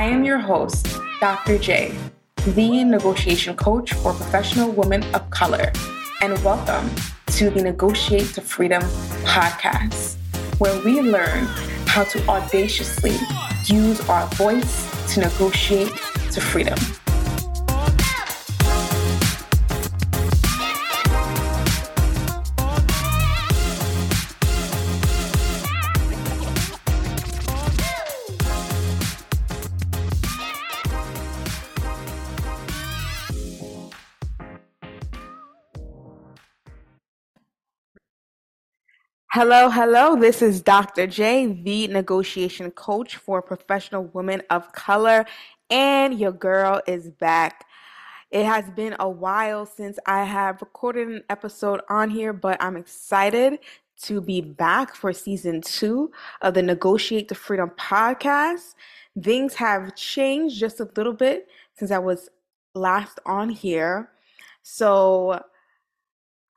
I am your host, Dr. J, the negotiation coach for professional women of color, and welcome to the Negotiate to Freedom podcast, where we learn how to audaciously use our voice to negotiate to freedom. Hello, hello. This is Dr. J, the negotiation coach for professional women of color, and your girl is back. It has been a while since I have recorded an episode on here, but I'm excited to be back for season two of the Negotiate the Freedom podcast. Things have changed just a little bit since I was last on here. So,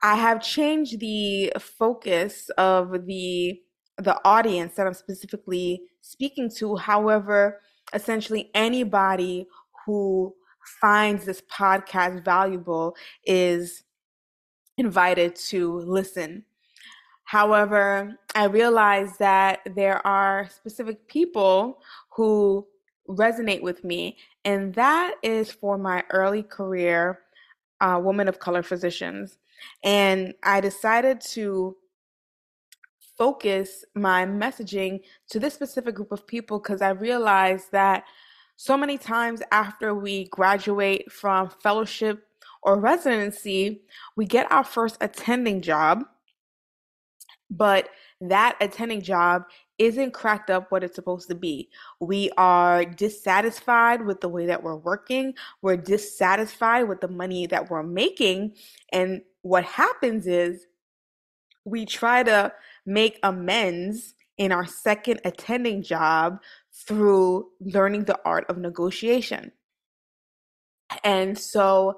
I have changed the focus of the the audience that I'm specifically speaking to. However, essentially anybody who finds this podcast valuable is invited to listen. However, I realize that there are specific people who resonate with me, and that is for my early career uh, women of color physicians. And I decided to focus my messaging to this specific group of people because I realized that so many times after we graduate from fellowship or residency, we get our first attending job, but that attending job isn't cracked up what it's supposed to be. We are dissatisfied with the way that we're working. We're dissatisfied with the money that we're making. And what happens is we try to make amends in our second attending job through learning the art of negotiation. And so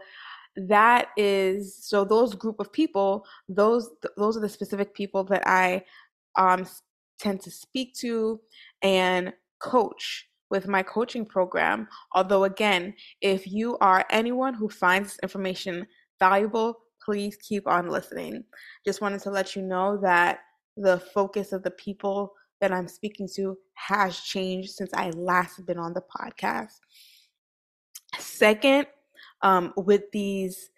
that is so those group of people those those are the specific people that I um tend to speak to and coach with my coaching program. Although, again, if you are anyone who finds this information valuable, please keep on listening. Just wanted to let you know that the focus of the people that I'm speaking to has changed since I last been on the podcast. Second, um, with these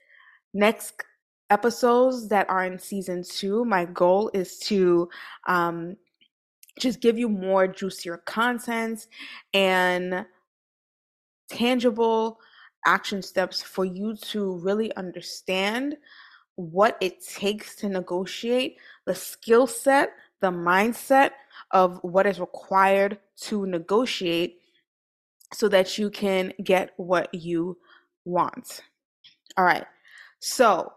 next episodes that are in season two, my goal is to um, just give you more juicier content and tangible action steps for you to really understand what it takes to negotiate, the skill set, the mindset of what is required to negotiate so that you can get what you want. All right. So,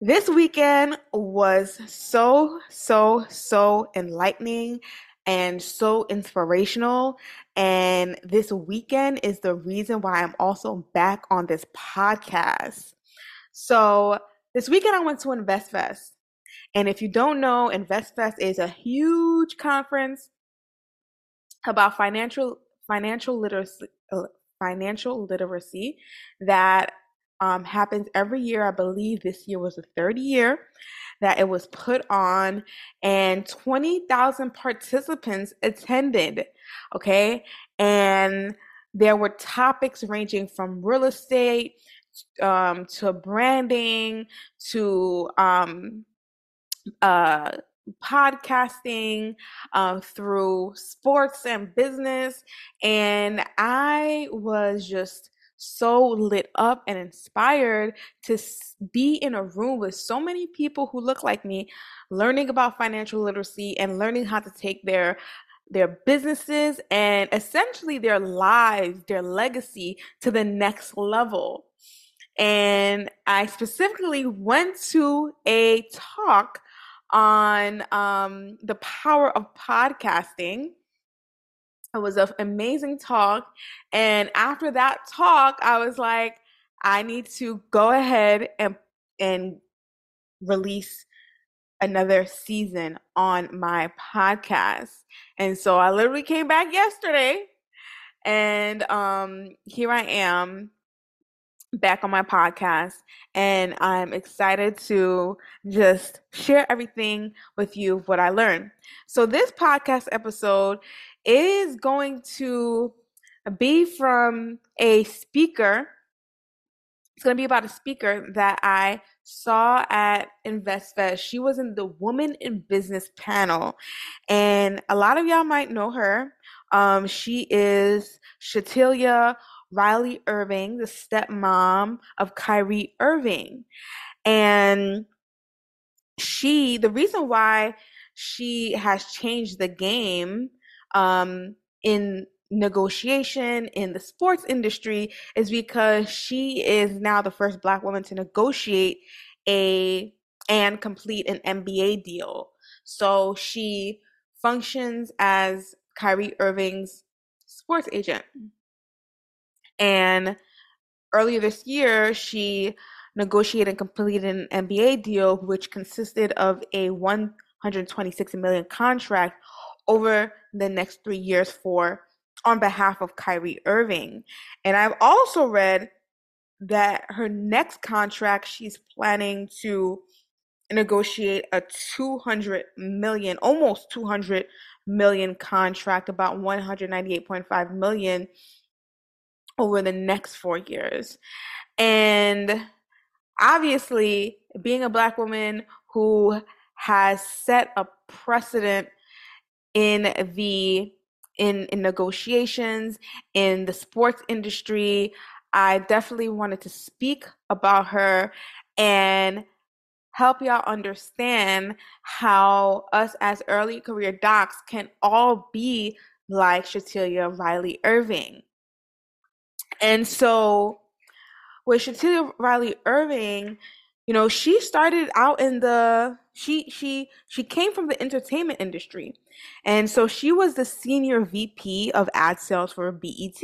this weekend was so, so, so enlightening and so inspirational. And this weekend is the reason why I'm also back on this podcast. So, this weekend I went to InvestFest. And if you don't know, InvestFest is a huge conference about financial financial literacy uh, financial literacy that um, happens every year. I believe this year was the third year that it was put on, and 20,000 participants attended. Okay. And there were topics ranging from real estate um, to branding to um, uh, podcasting um, through sports and business. And I was just so lit up and inspired to be in a room with so many people who look like me, learning about financial literacy and learning how to take their their businesses and essentially their lives, their legacy to the next level. And I specifically went to a talk on um, the power of podcasting it was an amazing talk. And after that talk, I was like, I need to go ahead and and release another season on my podcast. And so I literally came back yesterday And um, here I am back on my podcast, and I'm excited to just share everything with you what I learned. So, this podcast episode is going to be from a speaker. It's going to be about a speaker that I saw at InvestFest. She was in the Woman in Business panel, and a lot of y'all might know her. Um, she is Shetellia Riley Irving, the stepmom of Kyrie Irving. And she, the reason why she has changed the game um, in negotiation in the sports industry is because she is now the first black woman to negotiate a and complete an NBA deal. So she functions as Kyrie Irving's sports agent. And earlier this year, she negotiated and completed an NBA deal, which consisted of a 126 million contract over the next three years for on behalf of Kyrie Irving. And I've also read that her next contract, she's planning to negotiate a 200 million, almost 200 million contract, about 198.5 million over the next four years. And obviously, being a Black woman who has set a precedent in the in, in negotiations in the sports industry i definitely wanted to speak about her and help y'all understand how us as early career docs can all be like Shetellia Riley Irving. And so with Shetellia Riley Irving, you know, she started out in the she she she came from the entertainment industry. And so she was the senior VP of ad sales for BET.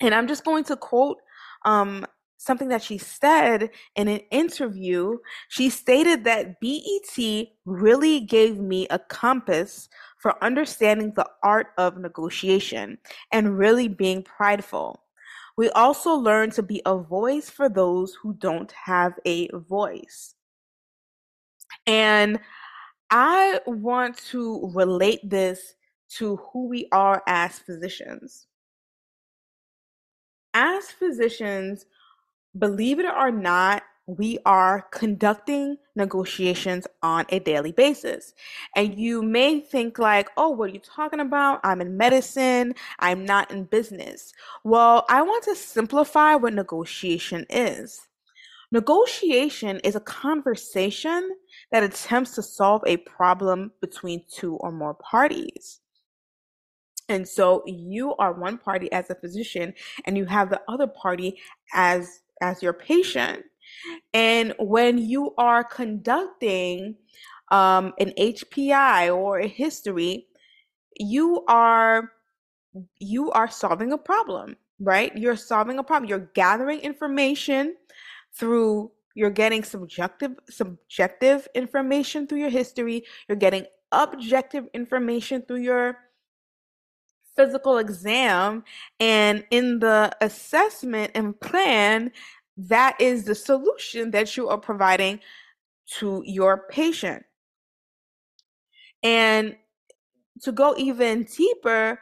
And I'm just going to quote um something that she said in an interview. She stated that BET really gave me a compass for understanding the art of negotiation and really being prideful. We also learn to be a voice for those who don't have a voice. And I want to relate this to who we are as physicians. As physicians, believe it or not, we are conducting negotiations on a daily basis. And you may think like, "Oh, what are you talking about? I'm in medicine, I'm not in business." Well, I want to simplify what negotiation is. Negotiation is a conversation that attempts to solve a problem between two or more parties. And so you are one party as a physician and you have the other party as as your patient. And when you are conducting um, an HPI or a history, you are you are solving a problem, right? You're solving a problem. You're gathering information through you're getting subjective subjective information through your history. You're getting objective information through your physical exam and in the assessment and plan that is the solution that you are providing to your patient. And to go even deeper,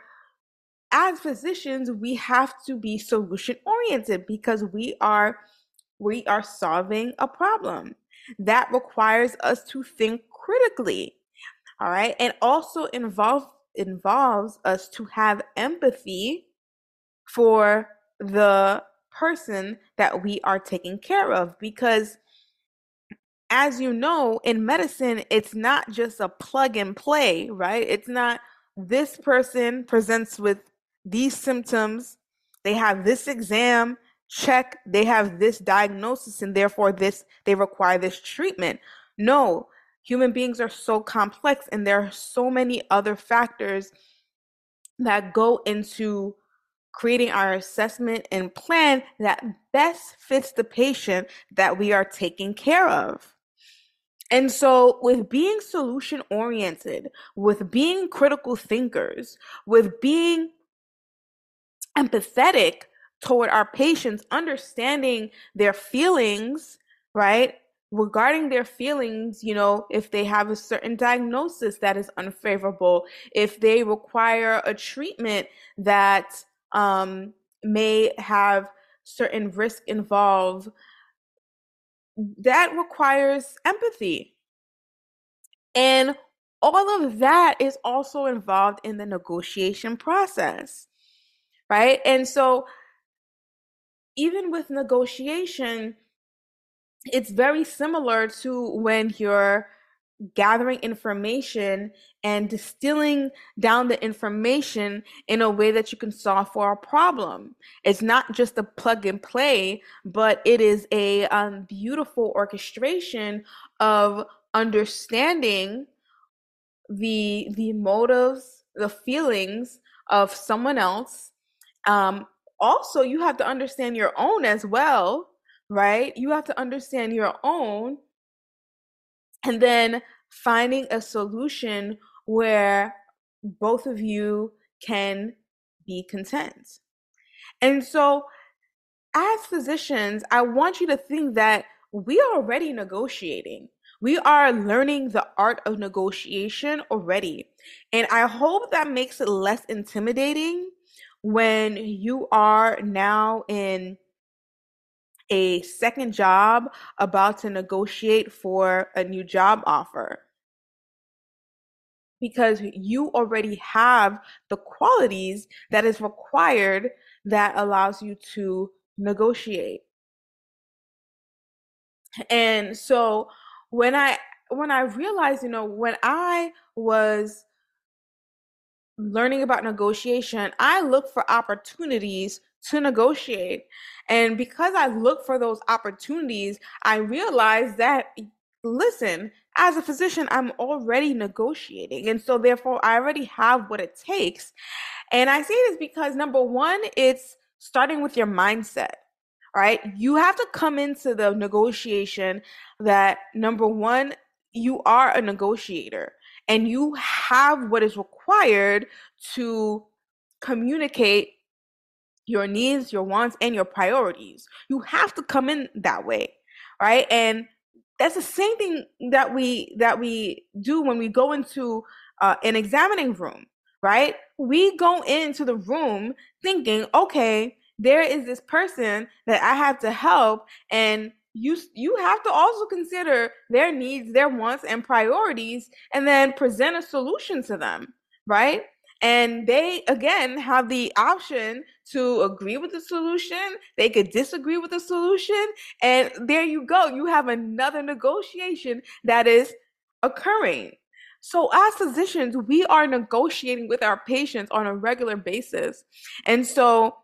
as physicians, we have to be solution oriented because we are we are solving a problem. That requires us to think critically. All right? And also involve involves us to have empathy for the person that we are taking care of because as you know in medicine it's not just a plug and play right? It's not this person presents with these symptoms. They have this exam. Check. They have this diagnosis and therefore this they require this treatment. No. Human beings are so complex and there are so many other factors that go into creating our assessment and plan that best fits the patient that we are taking care of. And so, with being solution oriented, with being critical thinkers, with being empathetic toward our patients, understanding their feelings, right? Regarding their feelings, you know, if they have a certain diagnosis that is unfavorable, if they require a treatment that um, may have certain risk involved, that requires empathy. And all of that is also involved in the negotiation process, right? And so, even with negotiation, it's very similar to when you're gathering information and distilling down the information in a way that you can solve for a problem. It's not just a plug and play, but it is a um, beautiful orchestration of understanding the the motives, the feelings of someone else. Um, also, you have to understand your own as well, right? You have to understand your own, and then finding a solution where both of you can be content. And so, as physicians, I want you to think that we are already negotiating. We are learning the art of negotiation already. And I hope that makes it less intimidating when you are now in a second job about to negotiate for a new job offer. Because you already have the qualities that is required that allows you to negotiate. And so when I when I realized, you know, when I was learning about negotiation, I look for opportunities to negotiate. And because I look for those opportunities, I realize that listen, as a physician, I'm already negotiating. And so therefore I already have what it takes. And I say this because number one, it's starting with your mindset right? You have to come into the negotiation that number one, you are a negotiator and you have what is required to communicate your needs, your wants, and your priorities. You have to come in that way, right? And that's the same thing that we that we do when we go into uh, an examining room, right? We go into the room thinking, okay, there is this person that I have to help and you you have to also consider their needs, their wants and priorities and then present a solution to them, right? And they again have the option to agree with the solution, they could disagree with the solution, and there you go. You have another negotiation that is occurring. So, as physicians, we are negotiating with our patients on a regular basis. And so,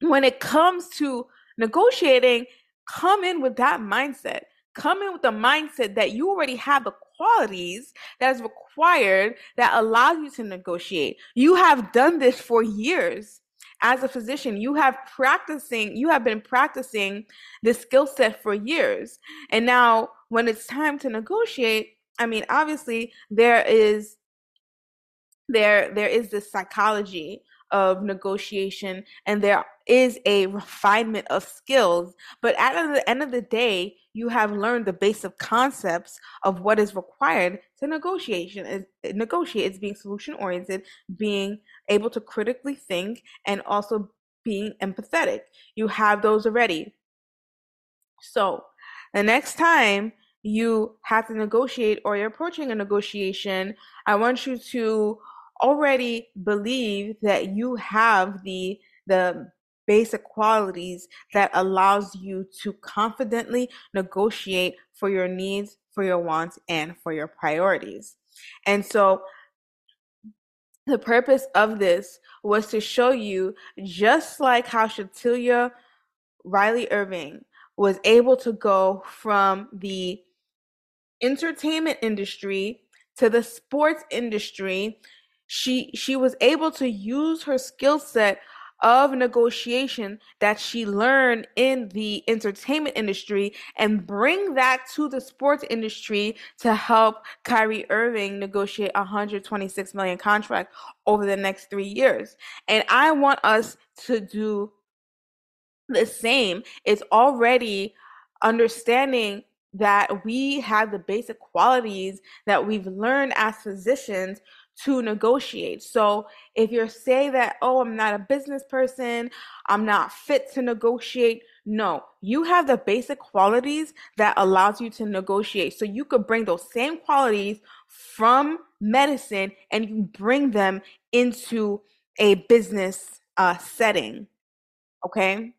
when it comes to negotiating, come in with that mindset. Come in with the mindset that you already have the qualities that is required that allows you to negotiate. You have done this for years as a physician. You have practicing, you have been practicing this skill set for years. And now when it's time to negotiate, I mean, obviously there is there there is this psychology of negotiation and there is a refinement of skills but at the end of the day you have learned the basic concepts of what is required to negotiation is eh, negotiate it's being solution oriented being able to critically think and also being empathetic. You have those already. So the next time you have to negotiate or you're approaching a negotiation i want you to already believe that you have the the basic qualities that allows you to confidently negotiate for your needs for your wants and for your priorities. And so the purpose of this was to show you just like how Shetellia Riley Irving was able to go from the entertainment industry to the sports industry she she was able to use her skill set of negotiation that she learned in the entertainment industry and bring that to the sports industry to help Kyrie Irving negotiate a 126 million contract over the next 3 years. And I want us to do the same. It's already understanding that we have the basic qualities that we've learned as physicians to negotiate. So if you're saying that, oh, I'm not a business person, I'm not fit to negotiate, no, you have the basic qualities that allows you to negotiate. So you could bring those same qualities from medicine and you bring them into a business uh, setting. Okay.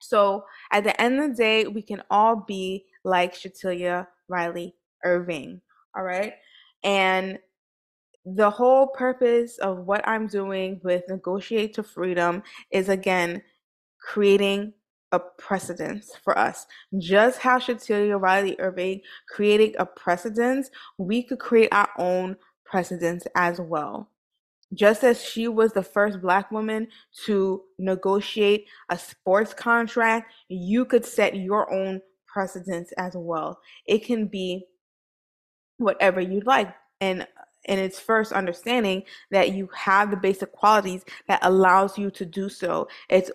So at the end of the day, we can all be like Shetellia Riley Irving. All right. And the whole purpose of what I'm doing with Negotiate to Freedom is again creating a precedence for us. Just how Shetellia Riley Irving creating a precedence, we could create our own precedence as well. Just as she was the first black woman to negotiate a sports contract, you could set your own precedence as well. It can be whatever you'd like. And in its first understanding that you have the basic qualities that allows you to do so. It's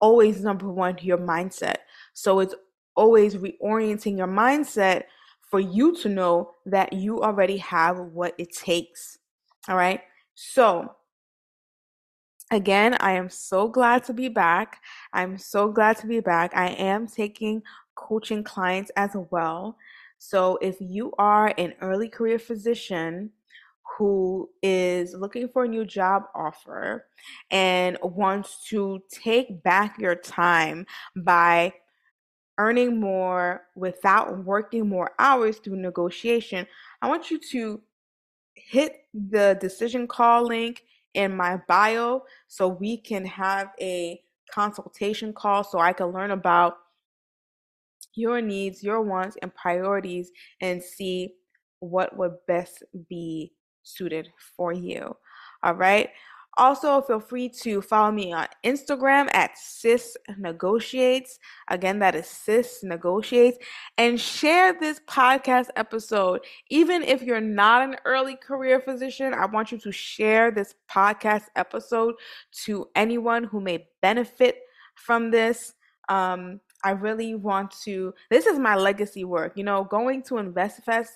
always number one, your mindset. So it's always reorienting your mindset for you to know that you already have what it takes. All right. So again, I am so glad to be back. I'm so glad to be back. I am taking coaching clients as well. So if you are an early career physician who is looking for a new job offer and wants to take back your time by earning more without working more hours through negotiation, I want you to hit the decision call link in my bio so we can have a consultation call so I can learn about your needs, your wants, and priorities and see what would best be suited for you. All right. Also, feel free to follow me on Instagram at Sis Negotiates. Again, that is Sis Negotiates. And share this podcast episode. Even if you're not an early career physician, I want you to share this podcast episode to anyone who may benefit from this. Um, I really want to. This is my legacy work. You know, going to InvestFest,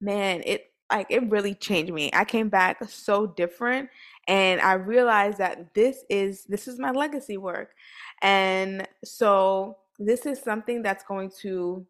man, it like it really changed me. I came back so different and I realized that this is this is my legacy work. And so this is something that's going to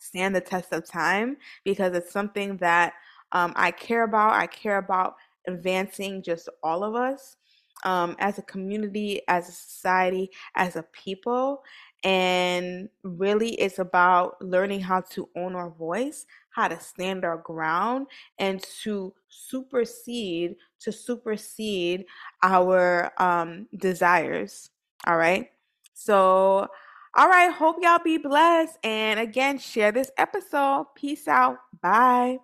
stand the test of time because it's something that um, I care about. I care about advancing just all of us um, as a community, as a society, as a people. And really, it's about learning how to own our voice, how to stand our ground, and to supersede to supersede our um, desires. All right. So, all right. Hope y'all be blessed. And again, share this episode. Peace out. Bye.